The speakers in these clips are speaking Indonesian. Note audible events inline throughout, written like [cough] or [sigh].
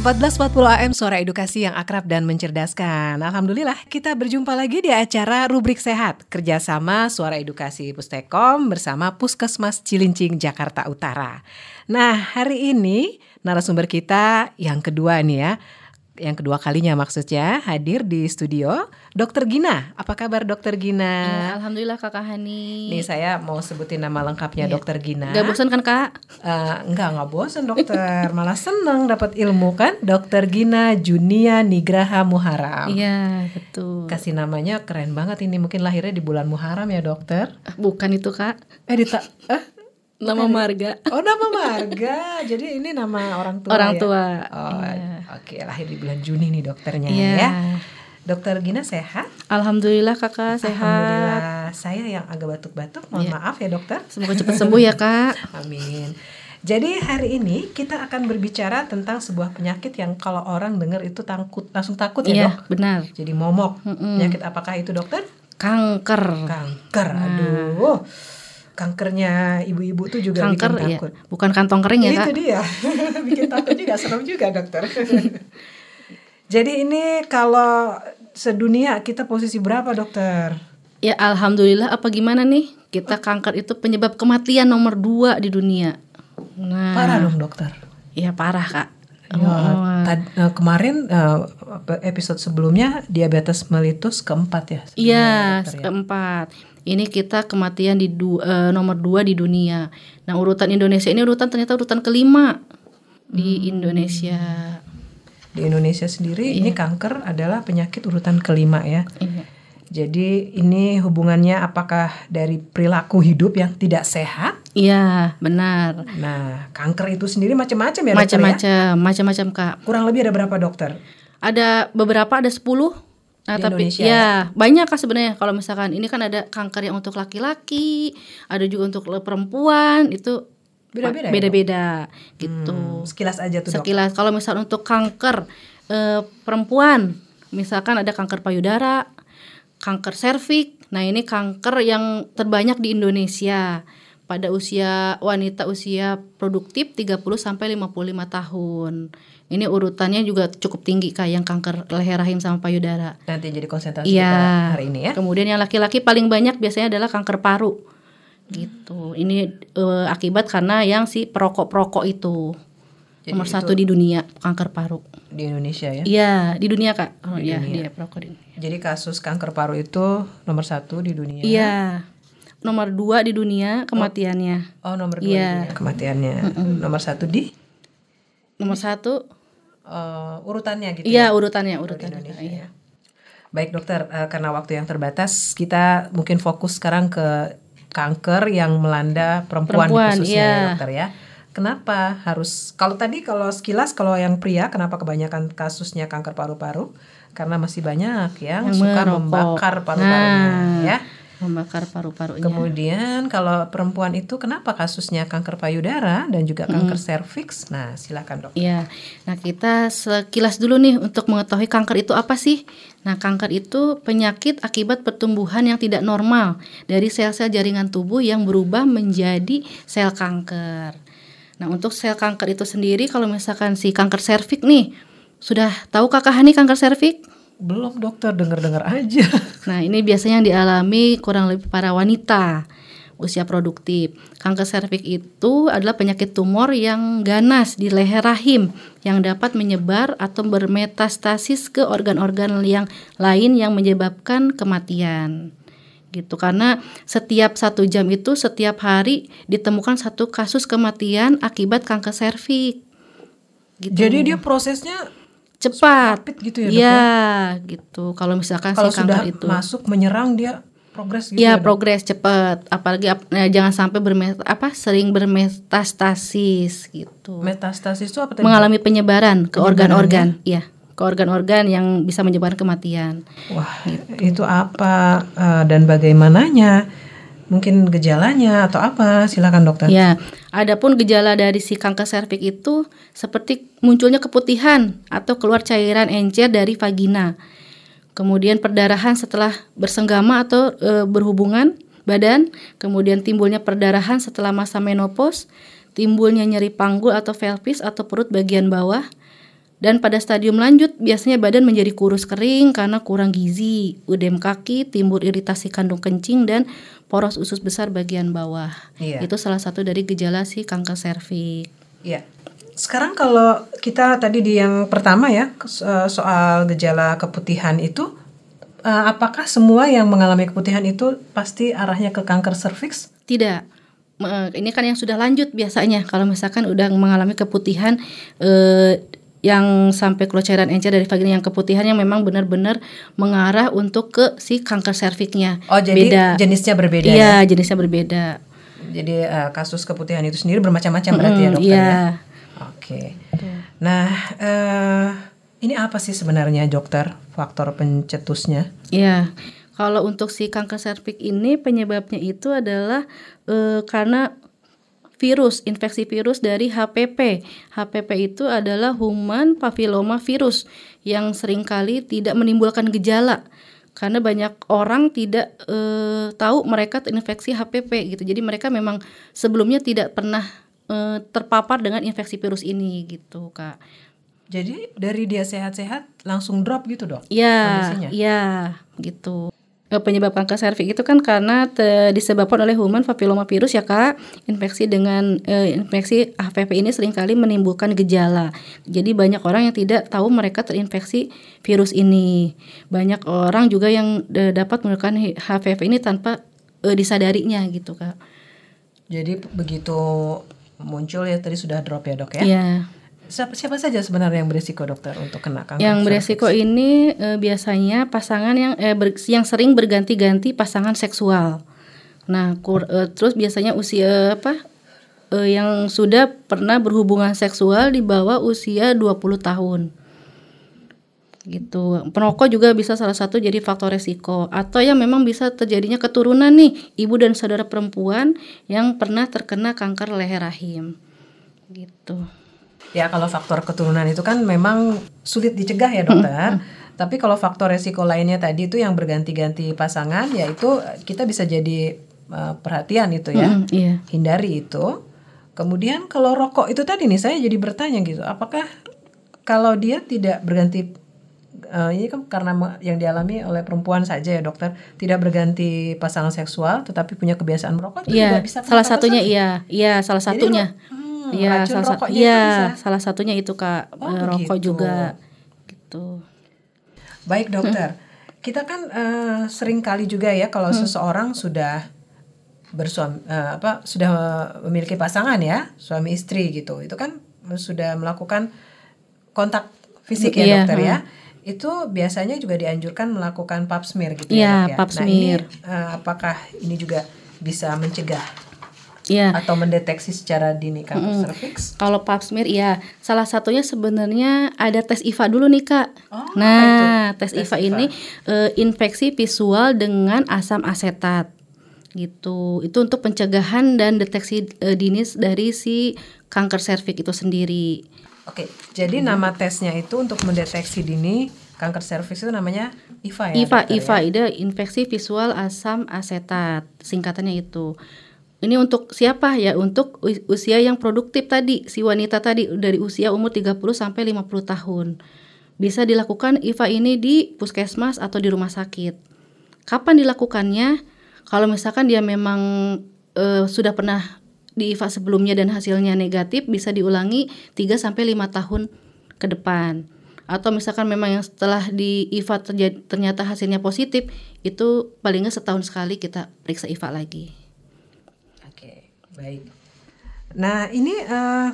1440 AM Suara Edukasi yang akrab dan mencerdaskan. Alhamdulillah kita berjumpa lagi di acara Rubrik Sehat Kerjasama Suara Edukasi Pustekom bersama Puskesmas Cilincing Jakarta Utara. Nah hari ini narasumber kita yang kedua nih ya yang kedua kalinya maksudnya hadir di studio Dokter Gina. Apa kabar Dokter Gina? Ya, Alhamdulillah Kakak Hani. Nih saya mau sebutin nama lengkapnya Iya. Dokter Gina. Gak bosan kan Kak? Eh, enggak, enggak bosan dokter. [laughs] Malah seneng dapat ilmu kan. Dokter Gina Junia Nigraha Muharam. Iya betul. Kasih namanya keren banget ini. Mungkin lahirnya di bulan Muharam ya dokter. Ah, Bukan itu Kak. Eh dita eh? Nama marga. Oh nama marga. Jadi ini nama orang tua Orang ya? tua. Oh, Iya. oke lahir di bulan Juni nih dokternya Iya. ya. Dokter Gina sehat? Alhamdulillah Kakak sehat. Alhamdulillah. Saya yang agak batuk-batuk. Mohon Iya. maaf ya dokter. Semoga cepat sembuh ya Kak. [laughs] Amin. Jadi hari ini kita akan berbicara tentang sebuah penyakit yang kalau orang dengar itu takut langsung takut ya Iya dok. benar. Jadi momok. Mm-mm. Penyakit apakah itu dokter? Kanker. Kanker. Nah. Aduh. Kankernya ibu-ibu tuh juga Kanker bikin ya. takut. Bukan kantong kering ya itu Kak. dia. [laughs] bikin takut juga serem juga dokter. [laughs] Jadi ini kalau sedunia kita posisi berapa dokter? Ya Alhamdulillah apa gimana nih? Kita kanker itu penyebab kematian nomor dua di dunia. Nah, Parah dong dokter. Iya parah Kak. Ya, Oh, tad- eh, kemarin eh, episode sebelumnya diabetes mellitus keempat ya. Iya, ya. keempat. Ini kita kematian di du- eh, nomor dua di dunia. Nah, urutan Indonesia ini urutan ternyata urutan kelima di Indonesia. Di Indonesia sendiri ini kanker adalah penyakit urutan kelima ya. Iya. Jadi ini hubungannya apakah dari perilaku hidup yang tidak sehat? Iya, benar. Nah, kanker itu sendiri macam-macam ya dokter ya? Macam-macam, macam-macam Kak. Kurang lebih ada berapa dokter? Ada beberapa ada 10 Nah, Di tapi Indonesia ya banyak Kak sebenarnya kalau misalkan ini kan ada kanker yang untuk laki-laki, ada juga untuk perempuan, itu Beda-beda ya, beda-beda gitu. Hmm, sekilas aja tuh. Sekilas kalau misal untuk kanker eh, perempuan, misalkan ada kanker payudara, kanker serviks. Nah, ini kanker yang terbanyak di Indonesia pada usia wanita usia produktif 30 sampai 55 tahun. Ini urutannya juga cukup tinggi Kak yang kanker leher rahim sama payudara. Nanti jadi konsentrasi Iya. kita hari ini ya. Kemudian yang laki-laki paling banyak biasanya adalah kanker paru. Gitu. Ini eh, akibat karena yang si perokok-perokok itu. Jadi Nomor itu satu di dunia kanker paru. di Indonesia ya. Iya, di dunia Kak. Oh Di iya, dunia. dia perokok di dunia. Jadi kasus kanker paru itu nomor satu di dunia. Iya. Nomor dua di dunia kematiannya. Oh nomor dua Iya. di dunia kematiannya. Nomor satu di Nomor satu, eh, urutannya gitu. iya ya? urutannya, urutannya. Indonesia Iya. ya. Baik dokter, eh, karena waktu yang terbatas, kita mungkin fokus sekarang ke kanker yang melanda perempuan, Perempuan, khususnya iya. ya, dokter ya. Kenapa harus? Kalau tadi kalau sekilas kalau yang pria, kenapa kebanyakan kasusnya kanker paru-paru? Karena masih banyak yang, Yang suka merokok. membakar paru-parunya, Nah. ya. Membakar paru-parunya. Kemudian kalau perempuan itu kenapa kasusnya kanker payudara dan juga kanker serviks? Nah, silakan dok. Iya. Nah, kita sekilas dulu nih untuk mengetahui kanker itu apa sih? Nah, kanker itu penyakit akibat pertumbuhan yang tidak normal dari sel-sel jaringan tubuh yang berubah menjadi sel kanker. Nah, untuk sel kanker itu sendiri kalau misalkan si kanker serviks nih, sudah tahu Kakak Hani kanker serviks? Belum dokter, dengar-dengar aja. [laughs] Nah, ini biasanya yang dialami kurang lebih para wanita usia produktif. Kanker serviks itu adalah penyakit tumor yang ganas di leher rahim yang dapat menyebar atau bermetastasis ke organ-organ yang lain yang menyebabkan kematian. Gitu karena setiap satu jam itu setiap hari ditemukan satu kasus kematian akibat kanker serviks. Gitu. Jadi dia prosesnya cepat. gitu ya dok? Iya, gitu. Kalau misalkan Kalau si sudah kanker itu masuk menyerang dia progres gitu ya, Iya dok? progres cepet, apalagi ap- eh, jangan sampai bermet apa sering bermetastasis gitu, Metastasis itu apa tadi? mengalami penyebaran ke Penyebarannya? organ-organ, iya ke organ-organ yang bisa menyebabkan kematian. Wah, itu apa eh, dan bagaimananya? Mungkin gejalanya atau apa? Silakan dokter. Ya, adapun gejala dari si kanker serviks itu seperti munculnya keputihan atau keluar cairan encer dari vagina. Kemudian perdarahan setelah bersenggama atau e, berhubungan badan, kemudian timbulnya perdarahan setelah masa menopause, timbulnya nyeri panggul atau pelvis atau perut bagian bawah, Dan pada stadium lanjut biasanya badan menjadi kurus kering karena kurang gizi, udem kaki, timbul iritasi kandung kencing dan poros usus besar bagian bawah. Iya. Itu salah satu dari gejala si kanker serviks. Iya. Sekarang kalau kita tadi di yang pertama ya eh, soal gejala keputihan itu eh, apakah semua yang mengalami keputihan itu pasti arahnya ke kanker serviks? Tidak. Ini kan yang sudah lanjut biasanya. Kalau misalkan udah mengalami keputihan eh, yang sampai keluar cairan encer dari vagina yang keputihan yang memang benar-benar mengarah untuk ke si kanker serviksnya. Oh, jadi Beda. jenisnya berbeda Iya, ya. jenisnya berbeda. Jadi eh, kasus keputihan itu sendiri bermacam-macam berarti ya Mm, dokter Iya. ya. Oke. Nah, eh ini apa sih sebenarnya dokter faktor pencetusnya? Iya. Kalau untuk si kanker serviks ini penyebabnya itu adalah eh, karena virus, infeksi virus dari HPV. HPV itu adalah human papilloma virus yang sering kali tidak menimbulkan gejala karena banyak orang tidak eh, tahu mereka terinfeksi HPV gitu. Jadi mereka memang sebelumnya tidak pernah eh, terpapar dengan infeksi virus ini gitu, Kak. Jadi dari dia sehat-sehat langsung drop gitu dok? Ya, kondisinya? ya, gitu. Eh, Penyebab kanker serviks itu kan karena te- disebabkan oleh human papilloma virus ya kak. Infeksi dengan eh, infeksi HPV ini sering kali menimbulkan gejala. Jadi banyak orang yang tidak tahu mereka terinfeksi virus ini. Banyak orang juga yang eh, dapat menggunakan HPV ini tanpa eh, disadarinya gitu kak. Jadi begitu muncul ya tadi sudah drop ya dok ya? Iya. Siapa, siapa saja sebenarnya yang berisiko dokter untuk kena kanker? Yang cervix? beresiko ini eh, biasanya pasangan yang eh, ber- yang sering berganti-ganti pasangan seksual. Nah, kur- eh, terus biasanya usia apa? eh, yang sudah pernah berhubungan seksual di bawah usia 20 tahun. Gitu. Perokok juga bisa salah satu jadi faktor resiko atau yang memang bisa terjadinya keturunan nih, ibu dan saudara perempuan yang pernah terkena kanker leher rahim. Gitu. Ya kalau faktor keturunan itu kan memang sulit dicegah ya dokter. Tapi kalau faktor resiko lainnya tadi itu yang berganti-ganti pasangan, ya itu kita bisa jadi uh, perhatian itu ya, Mm, iya. hindari itu. Kemudian kalau rokok itu tadi nih saya jadi bertanya gitu, apakah kalau dia tidak berganti uh, ini kan karena yang dialami oleh perempuan saja ya dokter, tidak berganti pasangan seksual, tetapi punya kebiasaan merokok itu juga Iya, bisa salah satunya iya, iya salah satunya. Hmm, Iya, racun salah, sa- rokoknya iya, itu bisa. salah satunya itu Kak, Oh, eh, rokok begitu. juga gitu. Baik dokter, kita kan eh, sering kali juga ya kalau seseorang sudah bersuami eh, apa sudah memiliki pasangan ya suami istri gitu, itu kan sudah melakukan kontak fisik ya Iya, dokter ya. Itu biasanya juga dianjurkan melakukan pap smear gitu ya dok ya. pap Nah ini smear. eh, apakah ini juga bisa mencegah Iya. atau mendeteksi secara dini kanker serviks? Kalau pap smear iya, salah satunya sebenarnya ada tes IVA dulu nih Kak. Oh, apa nah, tes, Tes IVA, IVA. ini eh, infeksi visual dengan asam asetat. Gitu. Itu untuk pencegahan dan deteksi eh, dini dari si kanker serviks itu sendiri. Oke, jadi nama tesnya itu untuk mendeteksi dini kanker serviks itu namanya IVA ya? IVA, IVA ya? itu infeksi visual asam asetat, singkatannya itu. Ini untuk siapa ya? Untuk us- usia yang produktif tadi, si wanita tadi dari usia umur 30 sampai 50 tahun. Bisa dilakukan IVA ini di puskesmas atau di rumah sakit. Kapan dilakukannya? Kalau misalkan dia memang eh, sudah pernah di IVA sebelumnya dan hasilnya negatif, bisa diulangi 3 sampai 5 tahun ke depan. Atau misalkan memang yang setelah di IVA ternyata hasilnya positif, itu paling nggak setahun sekali kita periksa IVA lagi. Baik. Nah, ini eh,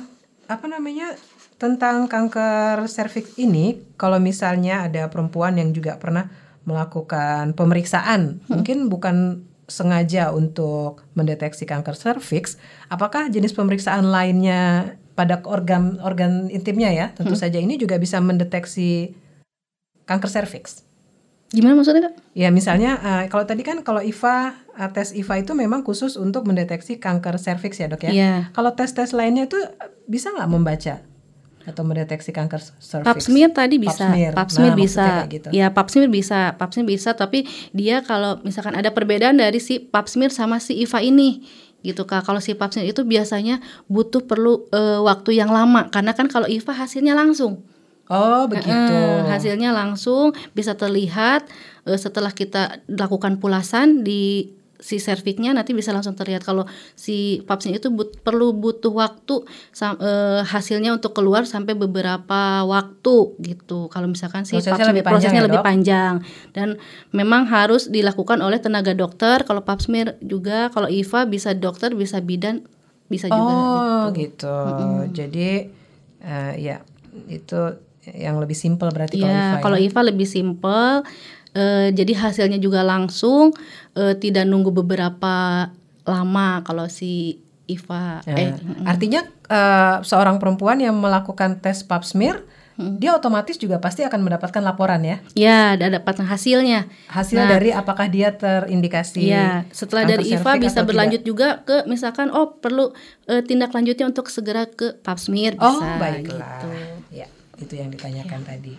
apa namanya tentang kanker serviks ini, kalau misalnya ada perempuan yang juga pernah melakukan pemeriksaan, mungkin bukan sengaja untuk mendeteksi kanker serviks, apakah jenis pemeriksaan lainnya pada organ organ intimnya ya, tentu saja ini juga bisa mendeteksi kanker serviks. Gimana maksudnya kak? Ya misalnya eh, kalau tadi kan kalau IVA eh, tes IVA itu memang khusus untuk mendeteksi kanker serviks ya dok ya. Iya. Kalau tes-tes lainnya itu eh, bisa nggak membaca atau mendeteksi kanker serviks? Pap smear tadi bisa, smear. pap smear Nah, bisa, gitu. ya pap smear bisa, pap smear bisa, tapi dia kalau misalkan ada perbedaan dari si pap smear sama si IVA ini, gitu kak. Kalau si pap smear itu biasanya butuh perlu eh, waktu yang lama, karena kan kalau IVA hasilnya langsung, Oh, begitu. Eh, hasilnya langsung bisa terlihat eh, setelah kita lakukan pulasan di si serviknya nanti bisa langsung terlihat kalau si papsnya itu but, perlu butuh waktu sam, eh, hasilnya untuk keluar sampai beberapa waktu gitu. Kalau misalkan si Prosesnya pap smear lebih panjang prosesnya ya, lebih Dok? panjang dan memang harus dilakukan oleh tenaga dokter. Kalau pap smear juga kalau IVA bisa dokter bisa bidan bisa juga. Oh, gitu. Jadi eh, ya itu yang lebih simpel berarti kalau Iya, IVA. kalau ya. IVA lebih simpel. eh, jadi hasilnya juga langsung, eh, tidak nunggu beberapa lama kalau si IVA. Nah, eh, artinya eh, seorang perempuan yang melakukan tes pap smear, dia otomatis juga pasti akan mendapatkan laporan ya. ya, ada dapat hasilnya. Hasil Nah. dari apakah dia terindikasi Iya, setelah dari IVA bisa berlanjut juga ke misalkan oh perlu eh, tindak lanjutnya untuk segera ke pap smear Oh, bisa baiklah. gitu. Ya, itu yang ditanyakan tadi.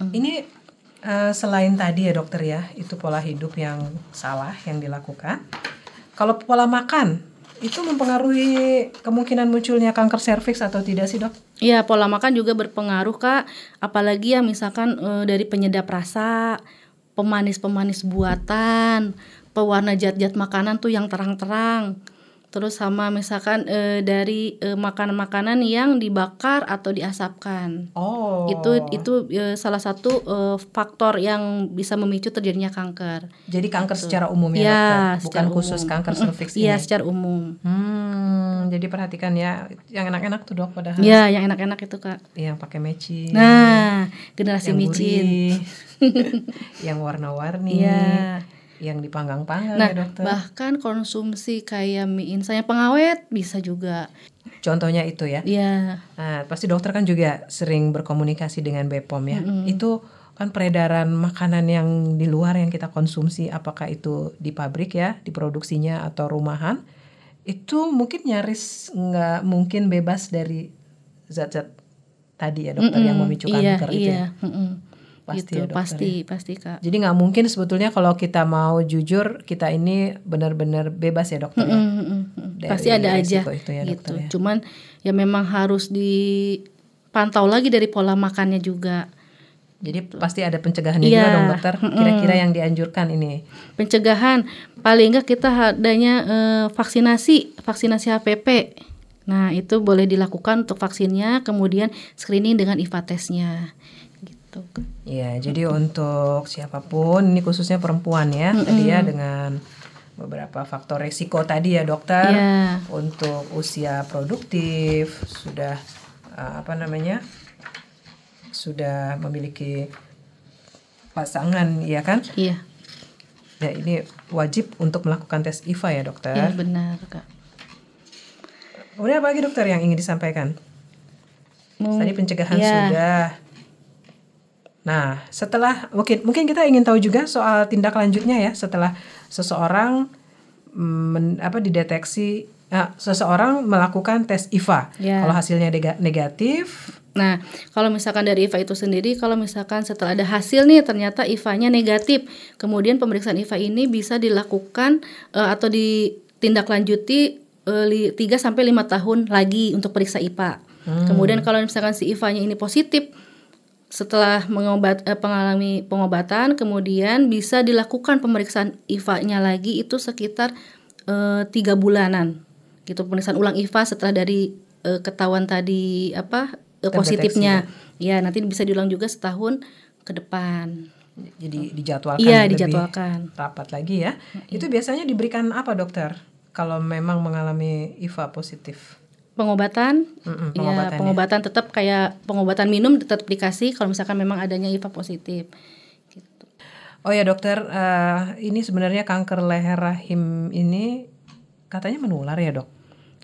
Ini eh, selain tadi ya dokter ya, itu pola hidup yang salah yang dilakukan. Kalau pola makan itu mempengaruhi kemungkinan munculnya kanker serviks atau tidak sih, Dok? Iya, pola makan juga berpengaruh, Kak. Apalagi yang misalkan eh, dari penyedap rasa, pemanis-pemanis buatan, pewarna zat-zat makanan tuh yang terang-terang. Terus sama misalkan eh, dari eh, makanan-makanan yang dibakar atau diasapkan. Oh. Itu itu eh, salah satu eh, faktor yang bisa memicu terjadinya kanker. Jadi kanker secara umum ya, Iya, dokter, bukan secara khusus umum. kanker serviks Iya, ini. secara umum. Hmm, jadi perhatikan ya, yang enak-enak tuh dok padahal. Iya, yang enak-enak itu, Kak. Yang pakai meci. Nah, generasi yang micin. [laughs] yang warna-warni, Iya. Yang dipanggang-panggang Nah, ya dokter. bahkan konsumsi kayak mie instan yang pengawet bisa juga. Contohnya itu ya. Iya. Nah, pasti dokter kan juga sering berkomunikasi dengan BPOM ya. Itu kan peredaran makanan yang di luar yang kita konsumsi, apakah itu di pabrik ya, diproduksinya atau rumahan, itu mungkin nyaris nggak mungkin bebas dari zat-zat tadi ya dokter yang memicu iya, kanker itu. iya. ya. mm-mm. Pasti Gitu, ya, dokter pasti, pasti kak. Jadi nggak mungkin sebetulnya kalau kita mau jujur kita ini benar-benar bebas ya dokter. ya? Mm, mm, mm, mm. Dari Pasti ada aja itu ya, gitu. dokter, ya. Cuman ya memang harus dipantau lagi dari pola makannya juga. Jadi pasti ada pencegahannya Iya, juga dong dokter. Kira-kira yang dianjurkan ini. Pencegahan paling enggak kita adanya eh, vaksinasi, vaksinasi HPV. Nah, itu boleh dilakukan untuk vaksinnya, kemudian screening dengan IVA tesnya. Gitu. Ya, jadi untuk siapa pun, ini khususnya perempuan ya, tadi ya dengan beberapa faktor resiko tadi ya dokter, Iya. untuk usia produktif sudah uh, apa namanya, sudah memiliki pasangan, ya kan? Iya. Ya ini wajib untuk melakukan tes IVA ya dokter. Iya benar, Kak. Kemudian apa lagi dokter yang ingin disampaikan? Mau- Tadi pencegahan Iya. sudah. Nah, setelah mungkin mungkin kita ingin tahu juga soal tindak lanjutnya ya setelah seseorang mm, men- apa dideteksi ah, seseorang melakukan tes IVA. Ya. Kalau hasilnya nega- negatif, Nah, kalau misalkan dari IVA itu sendiri, kalau misalkan setelah ada hasil nih ternyata IVA-nya negatif, kemudian pemeriksaan IVA ini bisa dilakukan eh, atau ditindaklanjuti eh, li- 3 sampai 5 tahun lagi untuk periksa IVA. Kemudian kalau misalkan si IVA-nya ini positif setelah mengobat eh, mengalami pengobatan, kemudian bisa dilakukan pemeriksaan IVA-nya lagi itu sekitar eh, tiga bulanan. Gitu pemeriksaan ulang IVA setelah dari eh, ketahuan tadi apa eh, positifnya. Ya, nanti bisa diulang juga setahun ke depan. jadi dijadwalkan Iya, lebih dijadwalkan. rapat lagi ya. Itu biasanya diberikan apa dokter? Kalau memang mengalami IVA positif. Pengobatan, Mm-mm, ya pengobatan tetap kayak pengobatan minum tetap dikasih kalau misalkan memang adanya IVA positif. Gitu. Oh ya dokter, eh, ini sebenarnya kanker leher rahim ini katanya menular ya dok?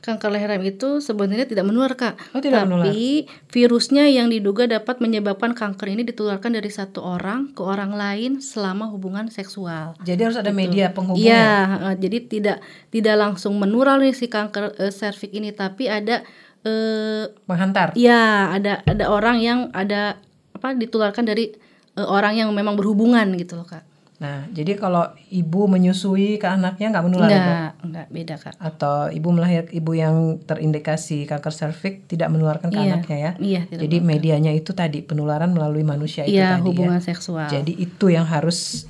Kanker leher rahim itu sebenarnya tidak menular kak, Oh, tidak tapi virusnya yang diduga dapat menyebabkan kanker ini ditularkan dari satu orang ke orang lain selama hubungan seksual. Jadi harus ada media penghubung Iya, ya? eh, jadi tidak tidak langsung menular nih si kanker eh, serviks ini, tapi ada eh, menghantar. ya ada ada orang yang ada apa ditularkan dari eh, orang yang memang berhubungan gitu loh kak. Nah, jadi kalau ibu menyusui ke anaknya nggak menular ya, Dok? Enggak, enggak beda kak. Atau ibu melahir ibu yang terindikasi kanker serviks tidak menularkan ke Iya, anaknya ya? iya, tidak Jadi medianya itu tadi penularan melalui manusia itu Iya tadi hubungan ya. seksual. Jadi itu yang harus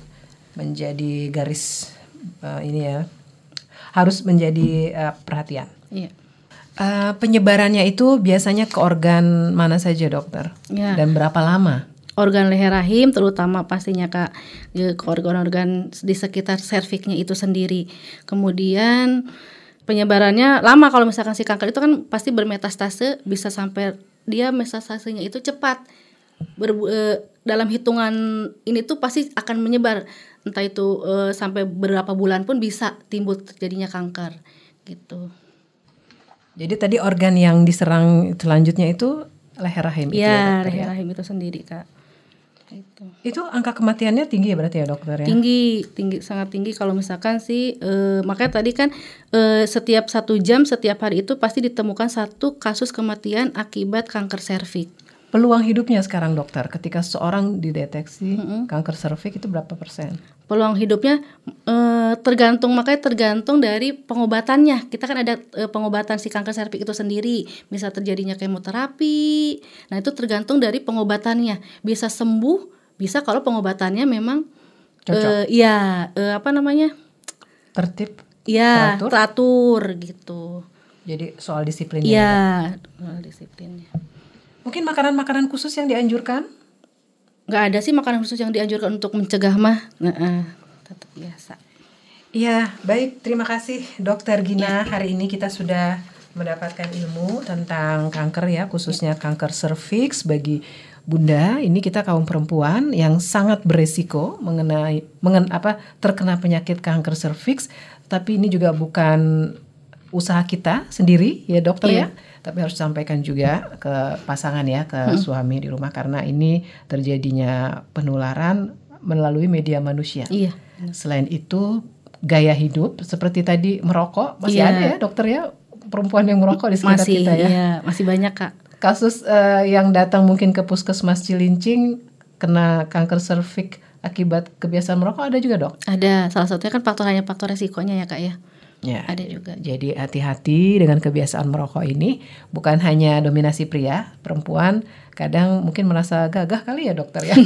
menjadi garis eh, ini ya, harus menjadi eh, perhatian. Iya. Eh, penyebarannya itu biasanya ke organ mana saja dokter? Ya. Dan berapa lama? Organ leher rahim terutama pastinya kak ke ke organ-organ di sekitar serviknya itu sendiri. Kemudian penyebarannya lama kalau misalkan si kanker itu kan pasti bermetastase bisa sampai dia metastasenya itu cepat. Ber- eh, dalam hitungan ini tuh pasti akan menyebar entah itu eh, sampai beberapa bulan pun bisa timbul terjadinya kanker gitu. Jadi tadi organ yang diserang selanjutnya itu leher rahim itu ya, Ya, dokter, leher ya? rahim itu sendiri kak. Itu. Itu angka kematiannya tinggi ya berarti ya dokter ya? tinggi tinggi sangat tinggi kalau misalkan sih eh, makanya tadi kan eh, setiap satu jam setiap hari itu pasti ditemukan satu kasus kematian akibat kanker serviks Peluang hidupnya sekarang dokter ketika seorang dideteksi kanker serviks itu berapa persen? Peluang hidupnya eh, tergantung makanya tergantung dari pengobatannya kita kan ada eh, pengobatan si kanker serviks itu sendiri bisa terjadinya kemoterapi nah itu tergantung dari pengobatannya bisa sembuh bisa kalau pengobatannya memang Cocok. eh, ya eh, apa namanya Tertib. ya Teratur? teratur gitu Jadi soal disiplinnya. ya, Iya, soal disiplinnya. Mungkin makanan-makanan khusus yang dianjurkan? Nggak ada sih makanan khusus yang dianjurkan untuk mencegah mah. Nah, tetap biasa. Iya, baik. Terima kasih Dokter Gina. Hari ini kita sudah mendapatkan ilmu tentang kanker ya, khususnya kanker serviks bagi bunda. Ini kita kaum perempuan yang sangat beresiko mengenai mengen, apa terkena penyakit kanker serviks. Tapi ini juga bukan usaha kita sendiri ya dokter Iya. ya. Tapi harus disampaikan juga ke pasangan ya, ke suami di rumah karena ini terjadinya penularan melalui media manusia. Iya. Selain itu gaya hidup seperti tadi merokok masih Iya. ada ya dokter ya perempuan yang merokok di sekitar Masih kita ya. iya, masih banyak, Kak. Kasus eh, yang datang mungkin ke puskesmas Cilincing kena kanker serviks akibat kebiasaan merokok ada juga dok? Ada salah satunya kan faktor hanya faktor resikonya ya, Kak ya. Ya. Ada juga. Jadi hati-hati dengan kebiasaan merokok ini bukan hanya dominasi pria, perempuan kadang mungkin merasa gagah kali ya dokter ya.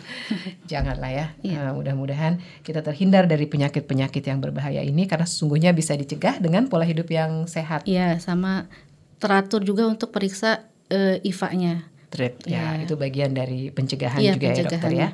[laughs] Janganlah ya. Nah, mudah-mudahan kita terhindar dari penyakit-penyakit yang berbahaya ini karena sesungguhnya bisa dicegah dengan pola hidup yang sehat. Iya, sama teratur juga untuk periksa eh, IVA-nya. Trip ya, itu bagian dari pencegahan Iya, juga ya dokter pencegahan. ya.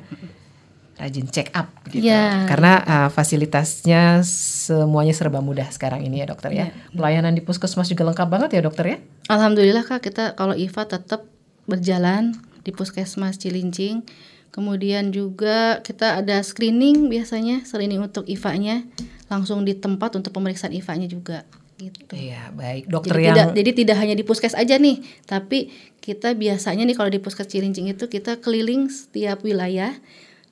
Rajin check up gitu. Iya. Karena uh, fasilitasnya semuanya serba mudah sekarang ini ya dokter ya. Pelayanan di puskesmas juga lengkap banget ya dokter ya. Alhamdulillah Kak, kita kalau IVA tetap berjalan di Puskesmas Cilincing. Kemudian juga kita ada screening biasanya, screening untuk IVA-nya langsung di tempat untuk pemeriksaan IVA-nya juga gitu. Iya, baik. Dokter Jadi yang tidak jadi tidak hanya di puskes aja nih, tapi kita biasanya nih kalau di puskes Cilincing itu kita keliling setiap wilayah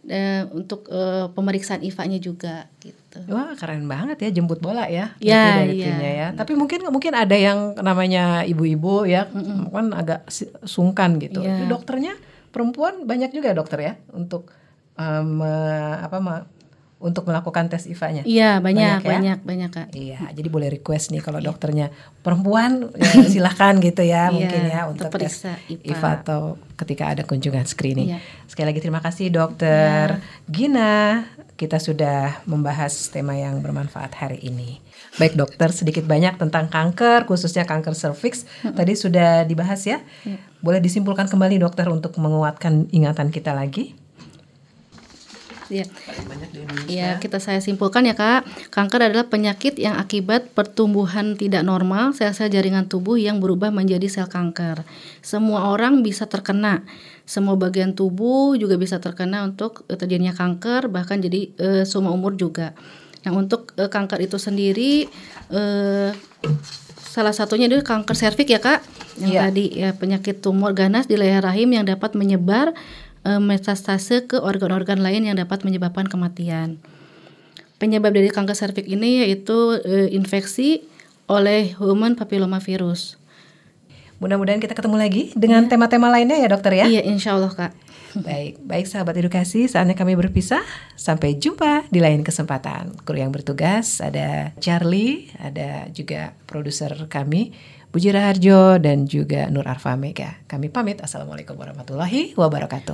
eh, untuk eh, pemeriksaan IVA-nya juga gitu. Wah keren banget ya jemput bola ya, Ya, berarti dari iya. timnya ya. Tapi mungkin mungkin ada yang namanya ibu-ibu ya, kan agak sungkan gitu. Iya. Dokternya perempuan banyak juga dokter ya untuk um, apa untuk melakukan tes IVA-nya. Iya Banyak banyak ya? banyak banyak kak. Iya, jadi boleh request nih kalau dokternya perempuan ya, [laughs] silahkan gitu ya Iya, mungkin ya untuk tes IVA. IVA atau ketika ada kunjungan screening. Iya. Sekali lagi terima kasih dokter Gina. Kita sudah membahas tema yang bermanfaat hari ini. Baik dokter, sedikit banyak tentang kanker, khususnya kanker serviks. Tadi sudah dibahas ya. Boleh disimpulkan kembali dokter untuk menguatkan ingatan kita lagi. Iya. Indonesia. Ya, kita saya simpulkan ya Kak, kanker adalah penyakit yang akibat pertumbuhan tidak normal sel-sel jaringan tubuh yang berubah menjadi sel kanker. Semua orang bisa terkena, semua bagian tubuh juga bisa terkena untuk eh, terjadinya kanker, bahkan jadi eh, semua umur juga. Nah, untuk eh, kanker itu sendiri eh, salah satunya itu kanker serviks ya Kak, yang Iya. tadi ya penyakit tumor ganas di leher rahim yang dapat menyebar eh, metastase ke organ-organ lain yang dapat menyebabkan kematian. Penyebab dari kanker serviks ini yaitu eh, infeksi oleh human papillomavirus. Mudah-mudahan kita ketemu lagi dengan tema-tema lainnya ya dokter ya. Iya, insya Allah kak. [laughs] Baik, baik sahabat edukasi, saatnya kami berpisah. Sampai jumpa di lain kesempatan. Kru yang bertugas ada Charlie, ada juga produser kami Puji Raharjo dan juga Nur Arfa Mega. Kami pamit. Assalamualaikum warahmatullahi wabarakatuh.